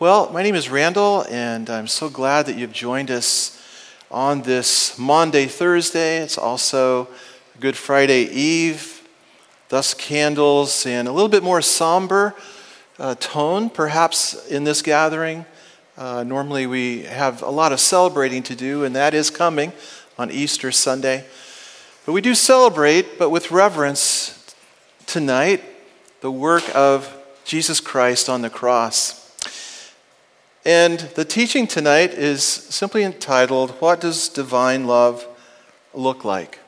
Well, my name is Randall, and I'm so glad that you've joined us on this Maundy, Thursday. It's also Good Friday Eve, thus candles, and a little bit more somber uh, tone perhaps in this gathering. Uh, normally, we have a lot of celebrating to do, and that is coming on Easter Sunday. But we do celebrate, but with reverence tonight, the work of Jesus Christ on the cross. And the teaching tonight is simply entitled, What Does Divine Love Look Like?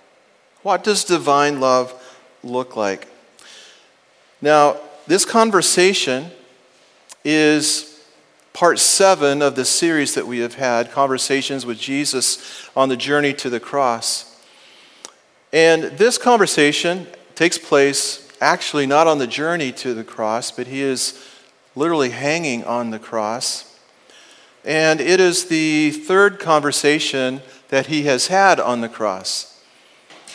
What does divine love look like? Now, this conversation is part seven of the series that we have had Conversations with Jesus on the journey to the cross. And this conversation takes place actually not on the journey to the cross, but he is literally hanging on the cross. And it is the third conversation that he has had on the cross.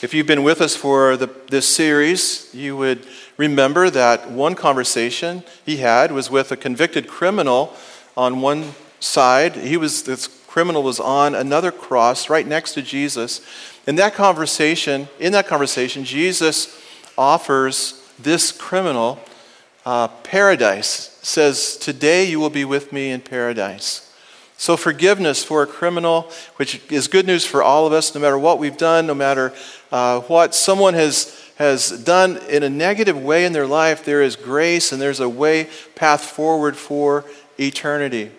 If you've been with us for the, this series, you would remember that one conversation he had was with a convicted criminal on one side. He was, this criminal was on another cross right next to Jesus. In that conversation, in that conversation, Jesus offers this criminal uh, paradise. Says, "Today you will be with me in paradise." So, forgiveness for a criminal, which is good news for all of us, no matter what we've done, no matter uh, what someone has, has done in a negative way in their life, there is grace and there's a way, path forward for eternity.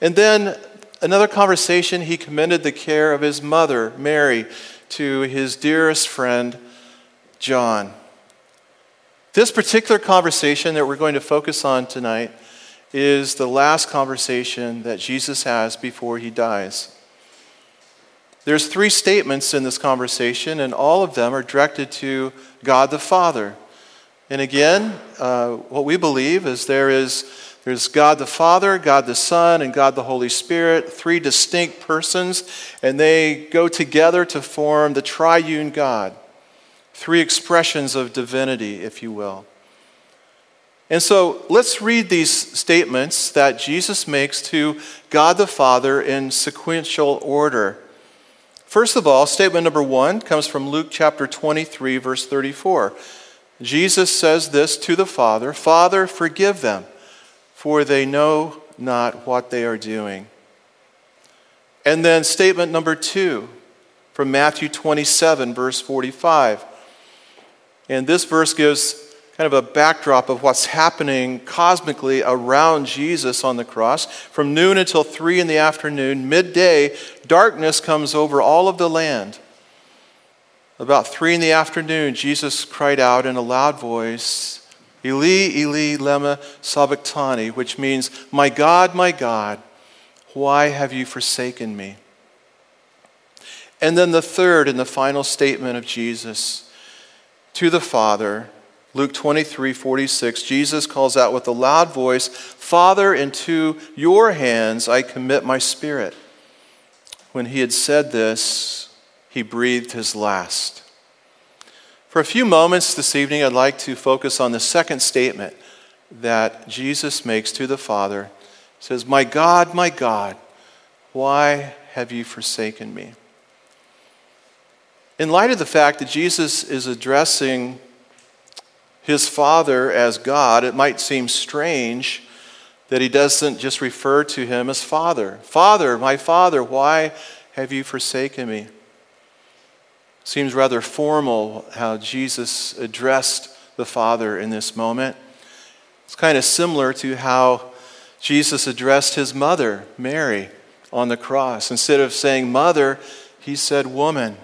And then another conversation, he commended the care of his mother, Mary, to his dearest friend, John. This particular conversation that we're going to focus on tonight is the last conversation that Jesus has before he dies. There's three statements in this conversation, and all of them are directed to God the Father. And again, uh, what we believe is there is there's God the Father, God the Son, and God the Holy Spirit, three distinct persons, and they go together to form the triune God. Three expressions of divinity, if you will. And so let's read these statements that Jesus makes to God the Father in sequential order. First of all, statement number one comes from Luke chapter 23, verse 34. Jesus says this to the Father Father, forgive them, for they know not what they are doing. And then statement number two from Matthew 27, verse 45. And this verse gives kind of a backdrop of what's happening cosmically around Jesus on the cross. From noon until three in the afternoon, midday, darkness comes over all of the land. About three in the afternoon, Jesus cried out in a loud voice, Eli, Eli, lema sabachthani, which means, My God, my God, why have you forsaken me? And then the third and the final statement of Jesus to the Father Luke 23 46, Jesus calls out with a loud voice, Father, into your hands I commit my spirit. When he had said this, he breathed his last. For a few moments this evening, I'd like to focus on the second statement that Jesus makes to the Father. He says, My God, my God, why have you forsaken me? In light of the fact that Jesus is addressing his Father as God, it might seem strange that he doesn't just refer to him as Father. Father, my Father, why have you forsaken me? Seems rather formal how Jesus addressed the Father in this moment. It's kind of similar to how Jesus addressed his mother, Mary, on the cross. Instead of saying mother, he said woman.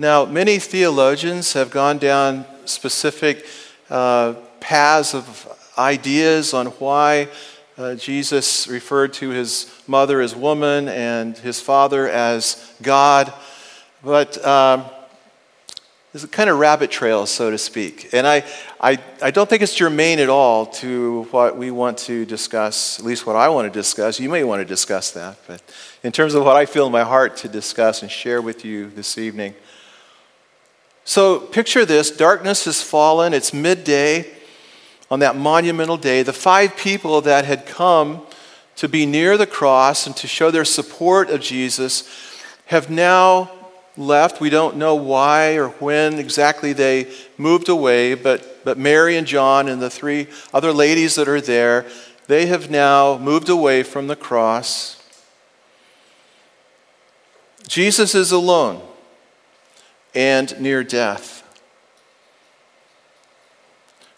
Now, many theologians have gone down specific uh, paths of ideas on why uh, Jesus referred to his mother as woman and his father as God. But um, there's a kind of rabbit trail, so to speak. And I, I, I don't think it's germane at all to what we want to discuss, at least what I want to discuss. You may want to discuss that. But in terms of what I feel in my heart to discuss and share with you this evening, so picture this darkness has fallen, it's midday. on that monumental day, the five people that had come to be near the cross and to show their support of Jesus have now left. We don't know why or when exactly they moved away, but, but Mary and John and the three other ladies that are there, they have now moved away from the cross. Jesus is alone and near death.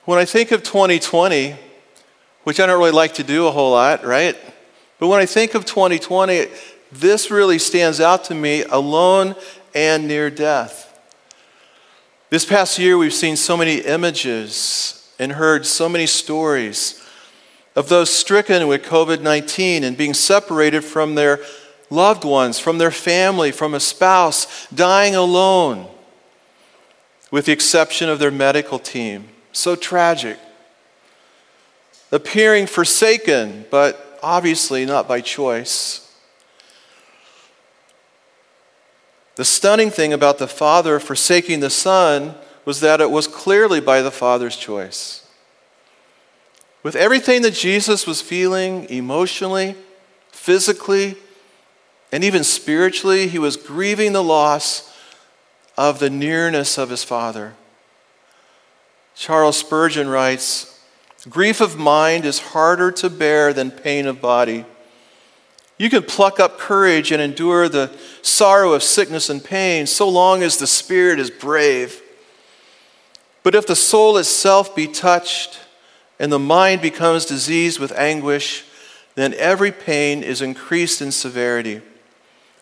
When I think of 2020, which I don't really like to do a whole lot, right? But when I think of 2020, this really stands out to me alone and near death. This past year, we've seen so many images and heard so many stories of those stricken with COVID 19 and being separated from their loved ones, from their family, from a spouse, dying alone, with the exception of their medical team. So tragic. Appearing forsaken, but obviously not by choice. The stunning thing about the Father forsaking the Son was that it was clearly by the Father's choice. With everything that Jesus was feeling emotionally, physically, and even spiritually, he was grieving the loss of the nearness of his Father. Charles Spurgeon writes Grief of mind is harder to bear than pain of body. You can pluck up courage and endure the sorrow of sickness and pain so long as the spirit is brave. But if the soul itself be touched and the mind becomes diseased with anguish, then every pain is increased in severity,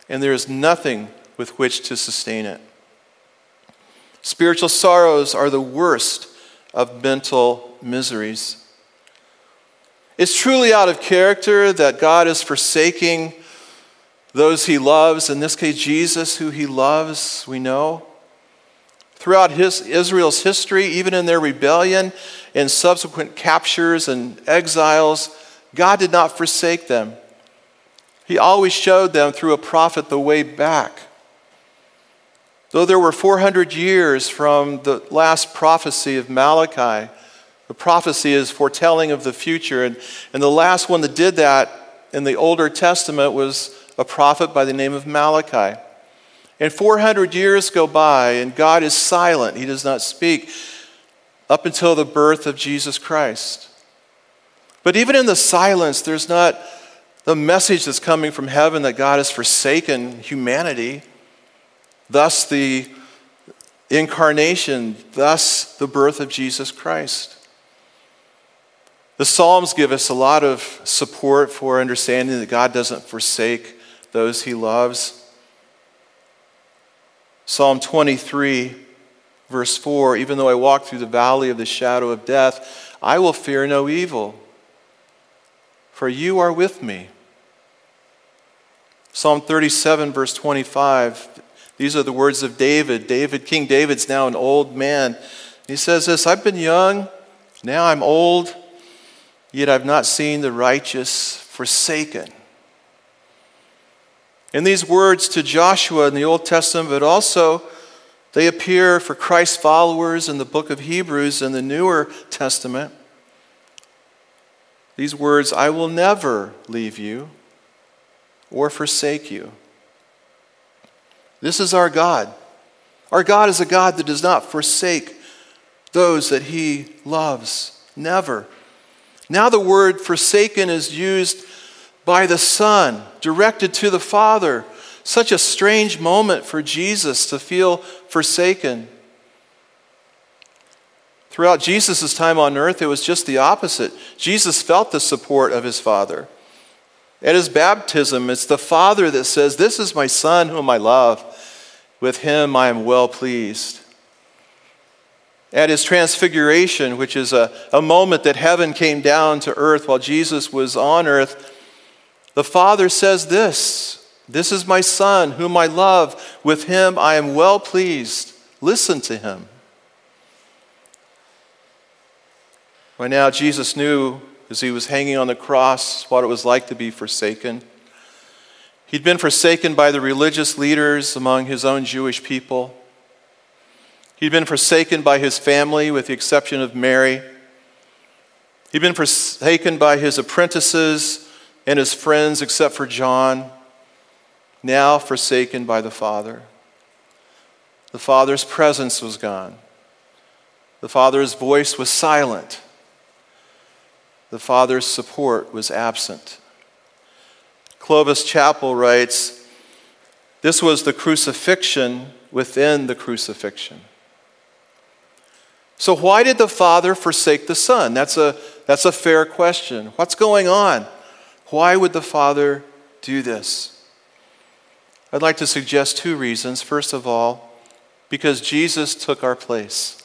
and there is nothing with which to sustain it. Spiritual sorrows are the worst of mental miseries. It's truly out of character that God is forsaking those he loves, in this case, Jesus, who he loves, we know. Throughout his, Israel's history, even in their rebellion and subsequent captures and exiles, God did not forsake them. He always showed them through a prophet the way back. Though there were 400 years from the last prophecy of Malachi, the prophecy is foretelling of the future. And, and the last one that did that in the Older Testament was a prophet by the name of Malachi. And 400 years go by, and God is silent. He does not speak up until the birth of Jesus Christ. But even in the silence, there's not the message that's coming from heaven that God has forsaken humanity. Thus, the incarnation, thus, the birth of Jesus Christ. The Psalms give us a lot of support for understanding that God doesn't forsake those he loves. Psalm 23, verse 4 Even though I walk through the valley of the shadow of death, I will fear no evil, for you are with me. Psalm 37, verse 25 these are the words of David. David, King David's now an old man. He says this I've been young, now I'm old, yet I've not seen the righteous forsaken. In these words to Joshua in the Old Testament, but also they appear for Christ's followers in the book of Hebrews in the Newer Testament. These words, I will never leave you or forsake you. This is our God. Our God is a God that does not forsake those that he loves. Never. Now, the word forsaken is used by the Son, directed to the Father. Such a strange moment for Jesus to feel forsaken. Throughout Jesus' time on earth, it was just the opposite. Jesus felt the support of his Father. At his baptism, it's the Father that says, This is my Son whom I love. With him I am well pleased. At his transfiguration, which is a, a moment that heaven came down to earth while Jesus was on earth, the Father says this This is my Son, whom I love. With him I am well pleased. Listen to him. By now, Jesus knew as he was hanging on the cross what it was like to be forsaken. He'd been forsaken by the religious leaders among his own Jewish people. He'd been forsaken by his family, with the exception of Mary. He'd been forsaken by his apprentices and his friends, except for John, now forsaken by the Father. The Father's presence was gone. The Father's voice was silent. The Father's support was absent. Clovis Chappell writes This was the crucifixion within the crucifixion. So, why did the Father forsake the Son? That's a, that's a fair question. What's going on? Why would the Father do this? I'd like to suggest two reasons. First of all, because Jesus took our place.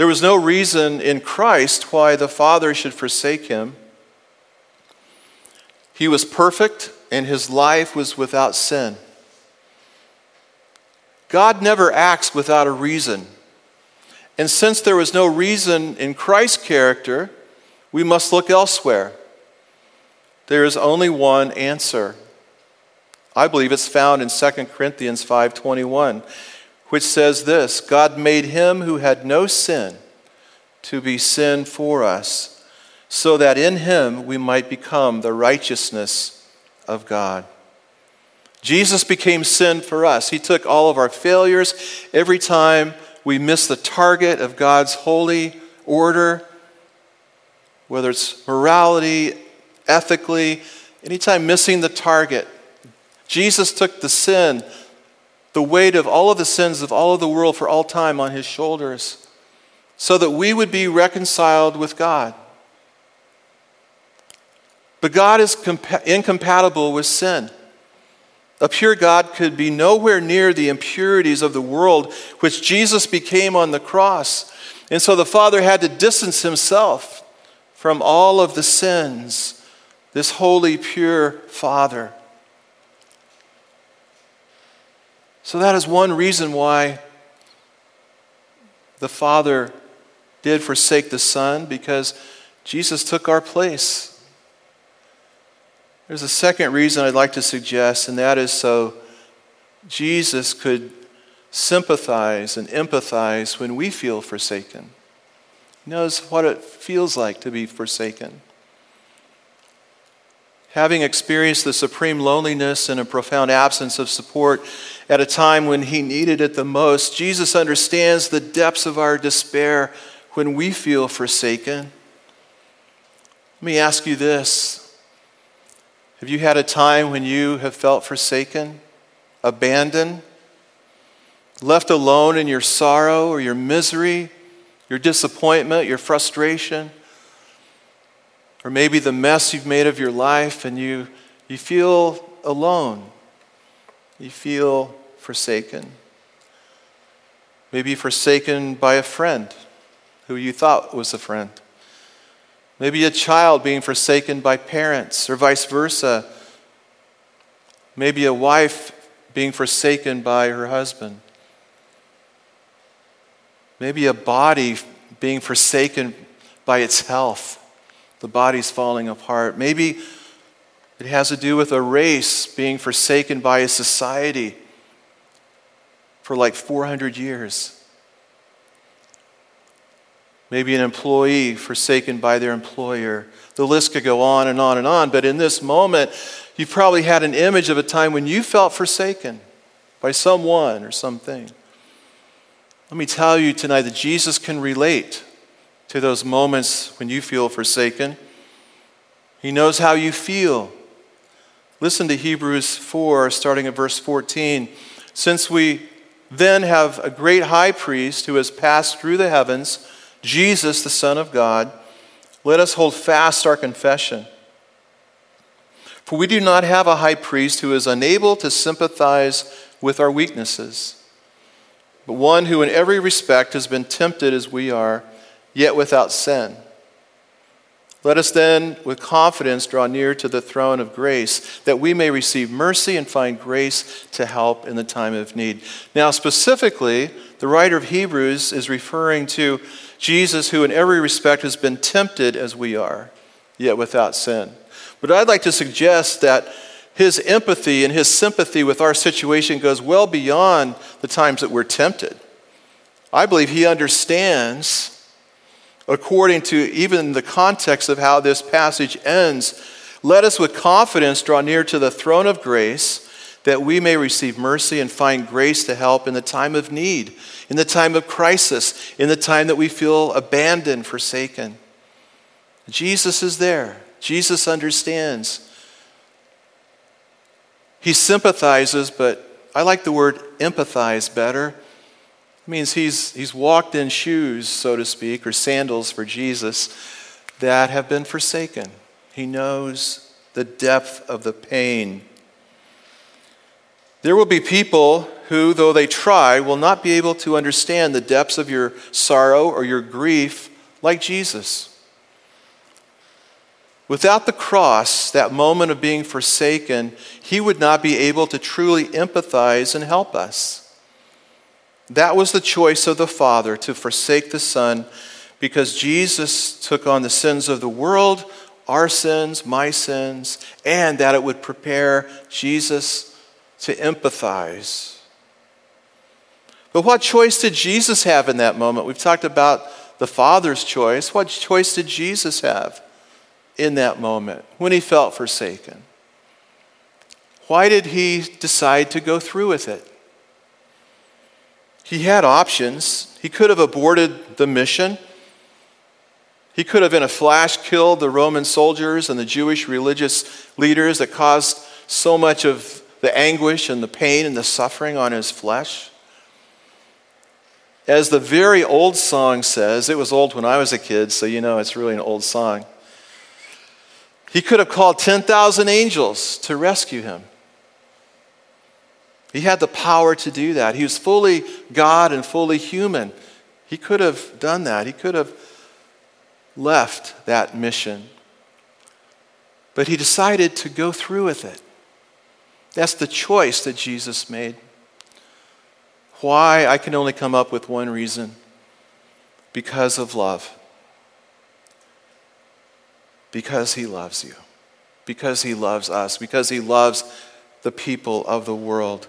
There was no reason in Christ why the Father should forsake him. He was perfect and his life was without sin. God never acts without a reason. And since there was no reason in Christ's character, we must look elsewhere. There is only one answer. I believe it's found in 2 Corinthians 5:21, which says this, God made him who had no sin to be sin for us, so that in him we might become the righteousness of God. Jesus became sin for us. He took all of our failures every time we miss the target of God's holy order, whether it's morality, ethically, anytime missing the target. Jesus took the sin, the weight of all of the sins of all of the world for all time on his shoulders so that we would be reconciled with God. But God is compa- incompatible with sin. A pure God could be nowhere near the impurities of the world which Jesus became on the cross. And so the Father had to distance himself from all of the sins, this holy, pure Father. So that is one reason why the Father did forsake the Son, because Jesus took our place. There's a second reason I'd like to suggest, and that is so Jesus could sympathize and empathize when we feel forsaken. He knows what it feels like to be forsaken. Having experienced the supreme loneliness and a profound absence of support at a time when he needed it the most, Jesus understands the depths of our despair when we feel forsaken. Let me ask you this have you had a time when you have felt forsaken, abandoned, left alone in your sorrow or your misery, your disappointment, your frustration? Or maybe the mess you've made of your life and you, you feel alone. You feel forsaken. Maybe forsaken by a friend who you thought was a friend. Maybe a child being forsaken by parents, or vice versa. Maybe a wife being forsaken by her husband. Maybe a body being forsaken by its health. The body's falling apart. Maybe it has to do with a race being forsaken by a society for like 400 years. Maybe an employee forsaken by their employer. The list could go on and on and on, but in this moment, you've probably had an image of a time when you felt forsaken by someone or something. Let me tell you tonight that Jesus can relate to those moments when you feel forsaken. He knows how you feel. Listen to Hebrews 4, starting at verse 14. Since we then have a great high priest who has passed through the heavens, Jesus, the Son of God, let us hold fast our confession. For we do not have a high priest who is unable to sympathize with our weaknesses, but one who in every respect has been tempted as we are, yet without sin. Let us then, with confidence, draw near to the throne of grace, that we may receive mercy and find grace to help in the time of need. Now, specifically, the writer of Hebrews is referring to Jesus, who in every respect has been tempted as we are, yet without sin. But I'd like to suggest that his empathy and his sympathy with our situation goes well beyond the times that we're tempted. I believe he understands according to even the context of how this passage ends, let us with confidence draw near to the throne of grace that we may receive mercy and find grace to help in the time of need, in the time of crisis, in the time that we feel abandoned, forsaken. Jesus is there. Jesus understands. He sympathizes, but I like the word empathize better. Means he's, he's walked in shoes, so to speak, or sandals for Jesus that have been forsaken. He knows the depth of the pain. There will be people who, though they try, will not be able to understand the depths of your sorrow or your grief like Jesus. Without the cross, that moment of being forsaken, he would not be able to truly empathize and help us. That was the choice of the Father to forsake the Son because Jesus took on the sins of the world, our sins, my sins, and that it would prepare Jesus to empathize. But what choice did Jesus have in that moment? We've talked about the Father's choice. What choice did Jesus have? in that moment when he felt forsaken? Why did he decide to go through with it? He had options. He could have aborted the mission. He could have, in a flash, killed the Roman soldiers and the Jewish religious leaders that caused so much of the anguish and the pain and the suffering on his flesh. As the very old song says, it was old when I was a kid, so you know it's really an old song. He could have called 10,000 angels to rescue him. He had the power to do that. He was fully God and fully human. He could have done that. He could have left that mission. But he decided to go through with it. That's the choice that Jesus made. Why? I can only come up with one reason because of love. Because he loves you, because he loves us, because he loves the people of the world.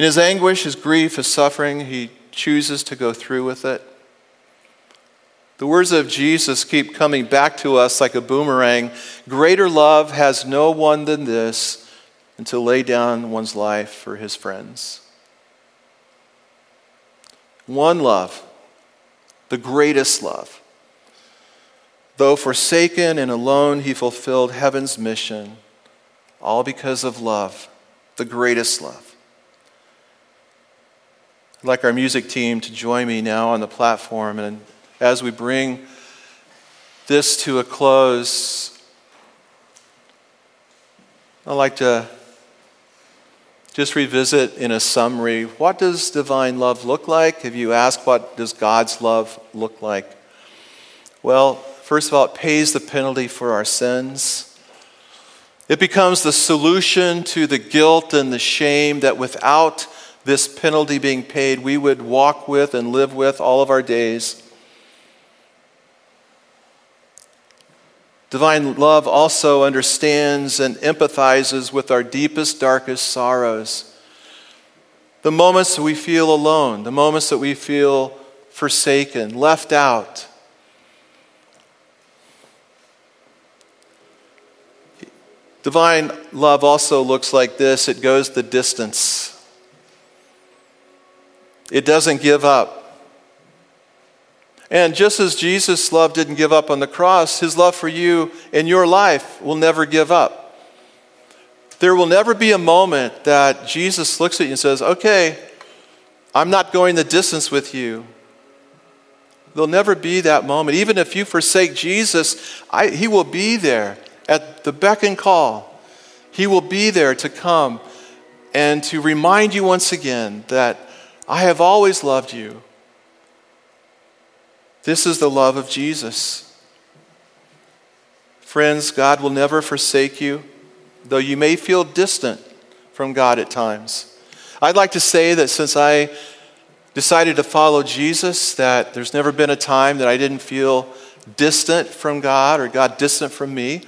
In his anguish, his grief, his suffering, he chooses to go through with it. The words of Jesus keep coming back to us like a boomerang. Greater love has no one than this, and to lay down one's life for his friends. One love, the greatest love. Though forsaken and alone, he fulfilled heaven's mission, all because of love, the greatest love. I'd like our music team to join me now on the platform. And as we bring this to a close, I'd like to just revisit in a summary what does divine love look like? Have you asked what does God's love look like? Well, First of all, it pays the penalty for our sins. It becomes the solution to the guilt and the shame that without this penalty being paid, we would walk with and live with all of our days. Divine love also understands and empathizes with our deepest, darkest sorrows. The moments that we feel alone, the moments that we feel forsaken, left out. Divine love also looks like this it goes the distance, it doesn't give up. And just as Jesus' love didn't give up on the cross, his love for you in your life will never give up. There will never be a moment that Jesus looks at you and says, Okay, I'm not going the distance with you. There'll never be that moment. Even if you forsake Jesus, I, he will be there at the beck and call. He will be there to come and to remind you once again that I have always loved you. This is the love of Jesus. Friends, God will never forsake you, though you may feel distant from God at times. I'd like to say that since I decided to follow Jesus, that there's never been a time that I didn't feel distant from God or God distant from me.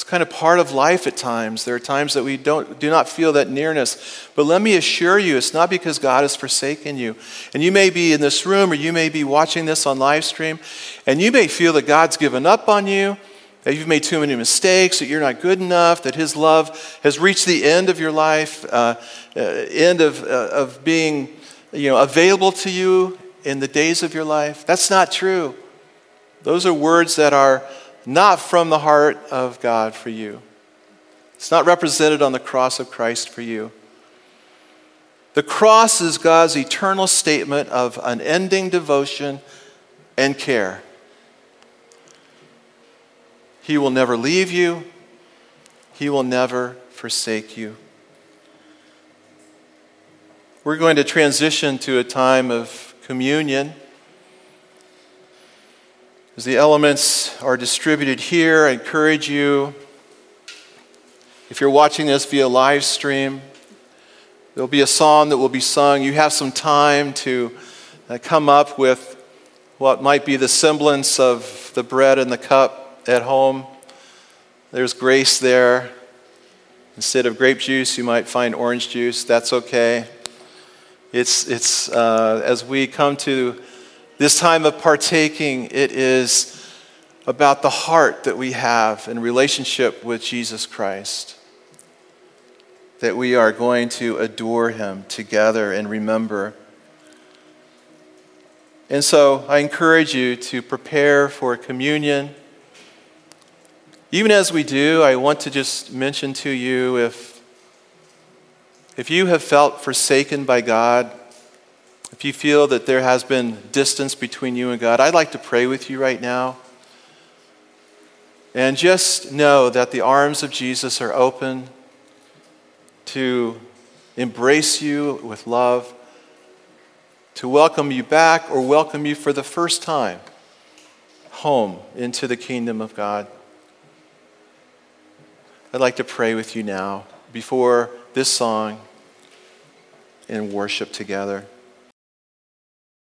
It's kind of part of life at times. There are times that we don't, do not feel that nearness. But let me assure you, it's not because God has forsaken you. And you may be in this room or you may be watching this on live stream, and you may feel that God's given up on you, that you've made too many mistakes, that you're not good enough, that His love has reached the end of your life, uh, uh, end of, uh, of being you know, available to you in the days of your life. That's not true. Those are words that are not from the heart of God for you. It's not represented on the cross of Christ for you. The cross is God's eternal statement of unending devotion and care. He will never leave you, He will never forsake you. We're going to transition to a time of communion. As the elements are distributed here, I encourage you, if you're watching this via live stream, there'll be a song that will be sung. You have some time to uh, come up with what might be the semblance of the bread and the cup at home. There's grace there. Instead of grape juice, you might find orange juice. That's okay. It's, it's uh, as we come to this time of partaking, it is about the heart that we have in relationship with Jesus Christ. That we are going to adore him together and remember. And so I encourage you to prepare for communion. Even as we do, I want to just mention to you if, if you have felt forsaken by God, if you feel that there has been distance between you and God, I'd like to pray with you right now. And just know that the arms of Jesus are open to embrace you with love, to welcome you back or welcome you for the first time home into the kingdom of God. I'd like to pray with you now before this song and worship together.